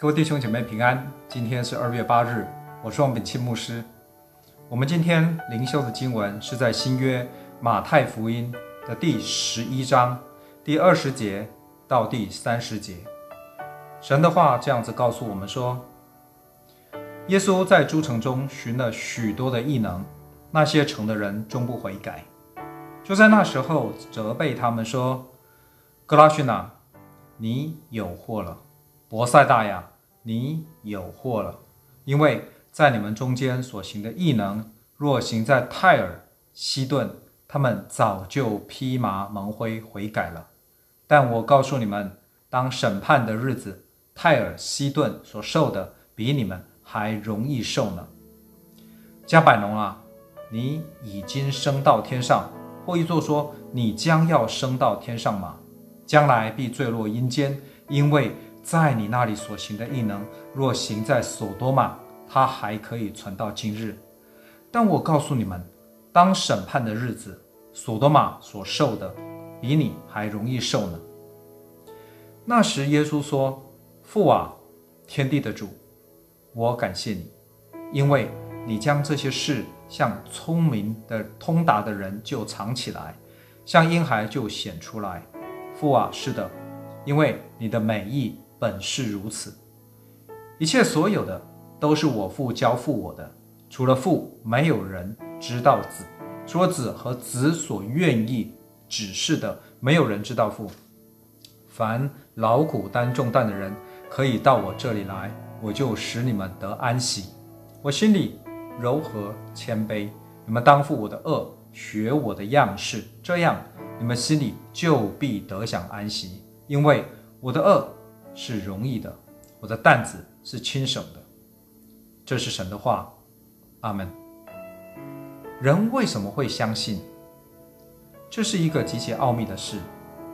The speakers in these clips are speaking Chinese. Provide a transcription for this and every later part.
各位弟兄姐妹平安，今天是二月八日，我是王炳庆牧师。我们今天灵修的经文是在新约马太福音的第十一章第二十节到第三十节。神的话这样子告诉我们说：耶稣在诸城中寻了许多的异能，那些城的人终不悔改，就在那时候责备他们说：“哥拉汛哪，你有祸了。”伯赛大呀，你有祸了，因为在你们中间所行的异能，若行在泰尔、西顿，他们早就披麻蒙灰悔改了。但我告诉你们，当审判的日子，泰尔、西顿所受的，比你们还容易受呢。加百农啊，你已经升到天上，或一作说，你将要升到天上吗？将来必坠落阴间，因为。在你那里所行的异能，若行在所多玛，它还可以存到今日。但我告诉你们，当审判的日子，所多玛所受的，比你还容易受呢。那时耶稣说：“父啊，天地的主，我感谢你，因为你将这些事向聪明的通达的人就藏起来，向婴孩就显出来。父啊，是的，因为你的美意。”本是如此，一切所有的都是我父交付我的。除了父，没有人知道子；除了子和子所愿意指示的，没有人知道父。凡劳苦担重担的人，可以到我这里来，我就使你们得安息。我心里柔和谦卑，你们当负我的轭，学我的样式，这样你们心里就必得享安息，因为我的轭。是容易的，我的担子是轻省的，这是神的话，阿门。人为什么会相信？这是一个极其奥秘的事。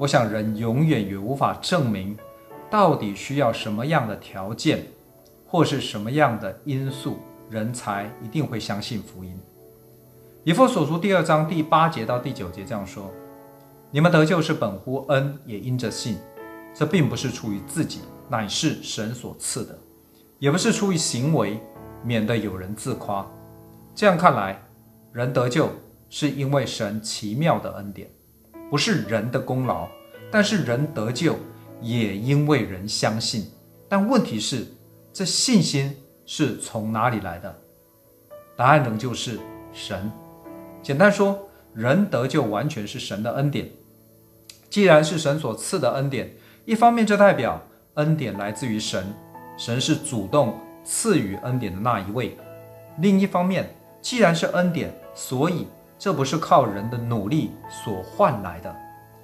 我想人永远也无法证明，到底需要什么样的条件，或是什么样的因素，人才一定会相信福音。以弗所书第二章第八节到第九节这样说：你们得救是本乎恩，也因着信。这并不是出于自己，乃是神所赐的；也不是出于行为，免得有人自夸。这样看来，人得救是因为神奇妙的恩典，不是人的功劳。但是人得救也因为人相信。但问题是，这信心是从哪里来的？答案仍旧是神。简单说，人得救完全是神的恩典。既然是神所赐的恩典，一方面，这代表恩典来自于神，神是主动赐予恩典的那一位；另一方面，既然是恩典，所以这不是靠人的努力所换来的。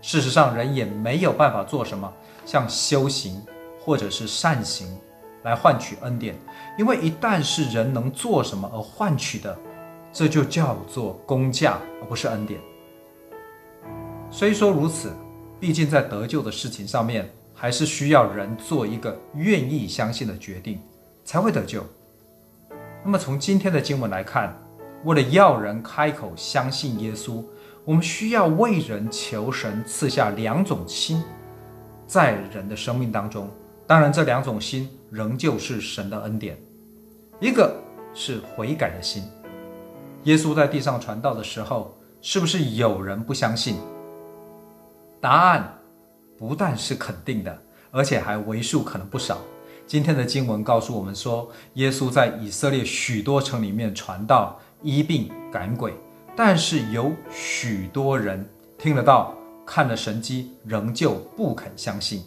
事实上，人也没有办法做什么，像修行或者是善行来换取恩典，因为一旦是人能做什么而换取的，这就叫做工价，而不是恩典。虽说如此。毕竟，在得救的事情上面，还是需要人做一个愿意相信的决定，才会得救。那么，从今天的经文来看，为了要人开口相信耶稣，我们需要为人求神赐下两种心，在人的生命当中。当然，这两种心仍旧是神的恩典。一个是悔改的心。耶稣在地上传道的时候，是不是有人不相信？答案不但是肯定的，而且还为数可能不少。今天的经文告诉我们说，耶稣在以色列许多城里面传道、医病、赶鬼，但是有许多人听得到、看了神迹，仍旧不肯相信。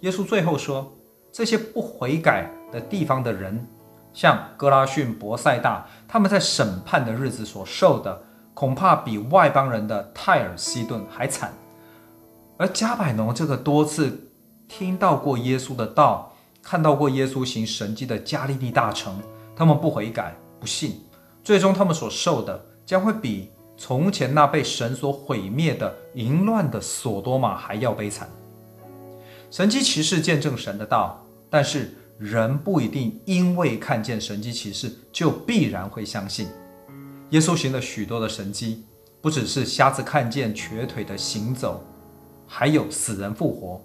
耶稣最后说，这些不悔改的地方的人，像哥拉逊、伯赛大，他们在审判的日子所受的，恐怕比外邦人的泰尔、西顿还惨。而加百农这个多次听到过耶稣的道，看到过耶稣行神迹的加利利大城，他们不悔改、不信，最终他们所受的将会比从前那被神所毁灭的淫乱的所多玛还要悲惨。神迹奇事见证神的道，但是人不一定因为看见神迹奇事就必然会相信。耶稣行了许多的神迹，不只是瞎子看见、瘸腿的行走。还有死人复活，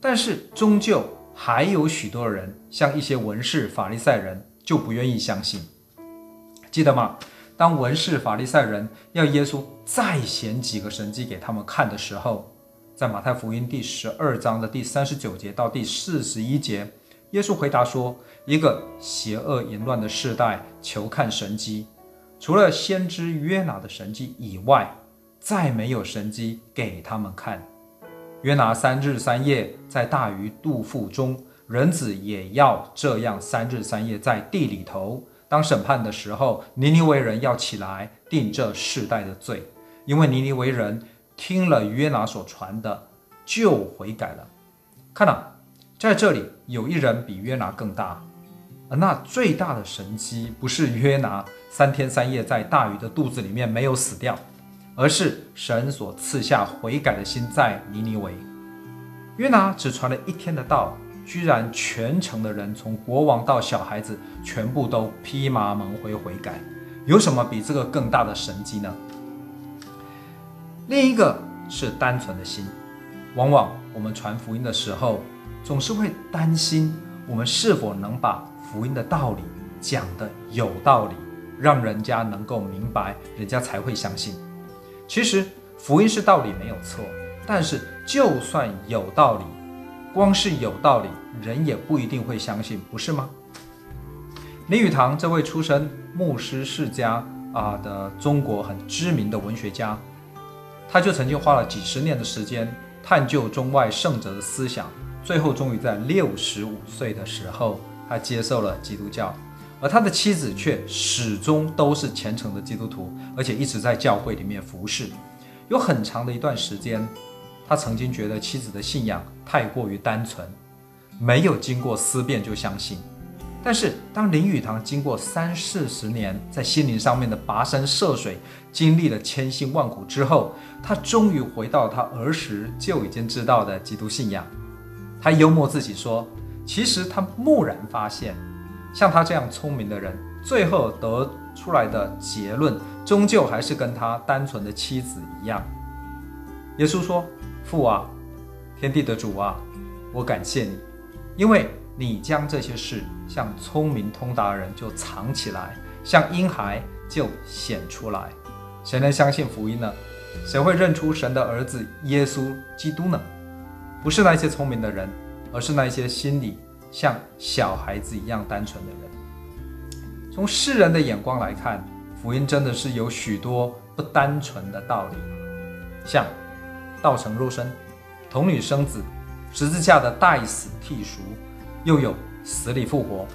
但是终究还有许多人，像一些文士、法利赛人，就不愿意相信。记得吗？当文士、法利赛人要耶稣再显几个神迹给他们看的时候，在马太福音第十二章的第三十九节到第四十一节，耶稣回答说：“一个邪恶淫乱的世代，求看神迹，除了先知约拿的神迹以外，再没有神迹给他们看。”约拿三日三夜在大鱼肚腹中，人子也要这样三日三夜在地里头。当审判的时候，尼尼微人要起来定这世代的罪，因为尼尼微人听了约拿所传的，就悔改了。看啊，在这里有一人比约拿更大，那最大的神迹不是约拿三天三夜在大鱼的肚子里面没有死掉。而是神所赐下悔改的心在尼尼微。约拿只传了一天的道，居然全城的人从国王到小孩子全部都披麻蒙灰悔改。有什么比这个更大的神迹呢？另一个是单纯的心。往往我们传福音的时候，总是会担心我们是否能把福音的道理讲得有道理，让人家能够明白，人家才会相信。其实福音是道理没有错，但是就算有道理，光是有道理，人也不一定会相信，不是吗？林语堂这位出身牧师世家啊的中国很知名的文学家，他就曾经花了几十年的时间探究中外圣哲的思想，最后终于在六十五岁的时候，他接受了基督教。而他的妻子却始终都是虔诚的基督徒，而且一直在教会里面服侍。有很长的一段时间，他曾经觉得妻子的信仰太过于单纯，没有经过思辨就相信。但是当林语堂经过三四十年在心灵上面的跋山涉水，经历了千辛万苦之后，他终于回到他儿时就已经知道的基督信仰。他幽默自己说：“其实他蓦然发现。”像他这样聪明的人，最后得出来的结论，终究还是跟他单纯的妻子一样。耶稣说：“父啊，天地的主啊，我感谢你，因为你将这些事向聪明通达的人就藏起来，向婴孩就显出来。谁能相信福音呢？谁会认出神的儿子耶稣基督呢？不是那些聪明的人，而是那些心里。”像小孩子一样单纯的人，从世人的眼光来看，福音真的是有许多不单纯的道理，像道成肉身、童女生子、十字架的代死替赎，又有死里复活。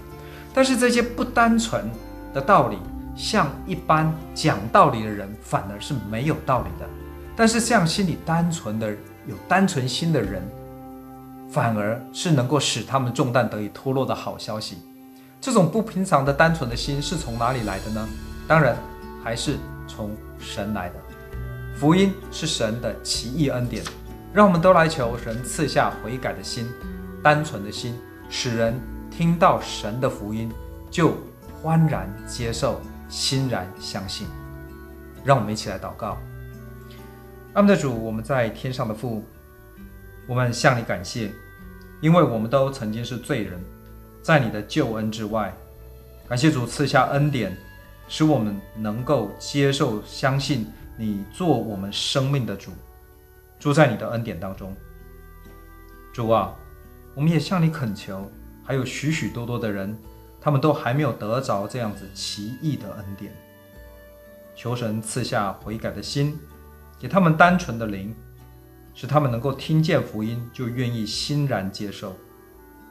但是这些不单纯的道理，像一般讲道理的人反而是没有道理的；但是像心里单纯的、有单纯心的人，反而是能够使他们重担得以脱落的好消息。这种不平常的单纯的心是从哪里来的呢？当然还是从神来的。福音是神的奇异恩典，让我们都来求神赐下悔改的心、单纯的心，使人听到神的福音就欢然接受、欣然相信。让我们一起来祷告。阿们的主，我们在天上的父，我们向你感谢。因为我们都曾经是罪人，在你的救恩之外，感谢主赐下恩典，使我们能够接受、相信你做我们生命的主，住在你的恩典当中。主啊，我们也向你恳求，还有许许多多的人，他们都还没有得着这样子奇异的恩典，求神赐下悔改的心，给他们单纯的灵。使他们能够听见福音，就愿意欣然接受，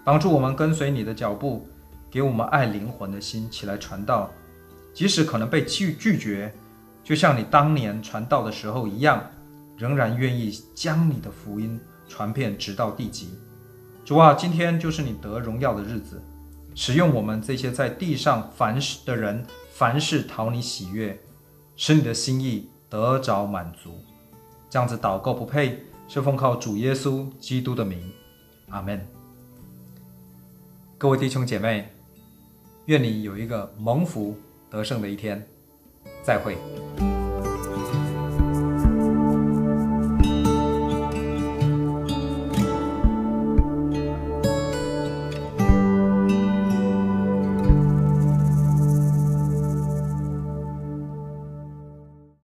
帮助我们跟随你的脚步，给我们爱灵魂的心起来传道，即使可能被拒拒绝，就像你当年传道的时候一样，仍然愿意将你的福音传遍直到地极。主啊，今天就是你得荣耀的日子，使用我们这些在地上凡事的人，凡事讨你喜悦，使你的心意得着满足。这样子祷告不配。是奉靠主耶稣基督的名，阿门。各位弟兄姐妹，愿你有一个蒙福得胜的一天。再会。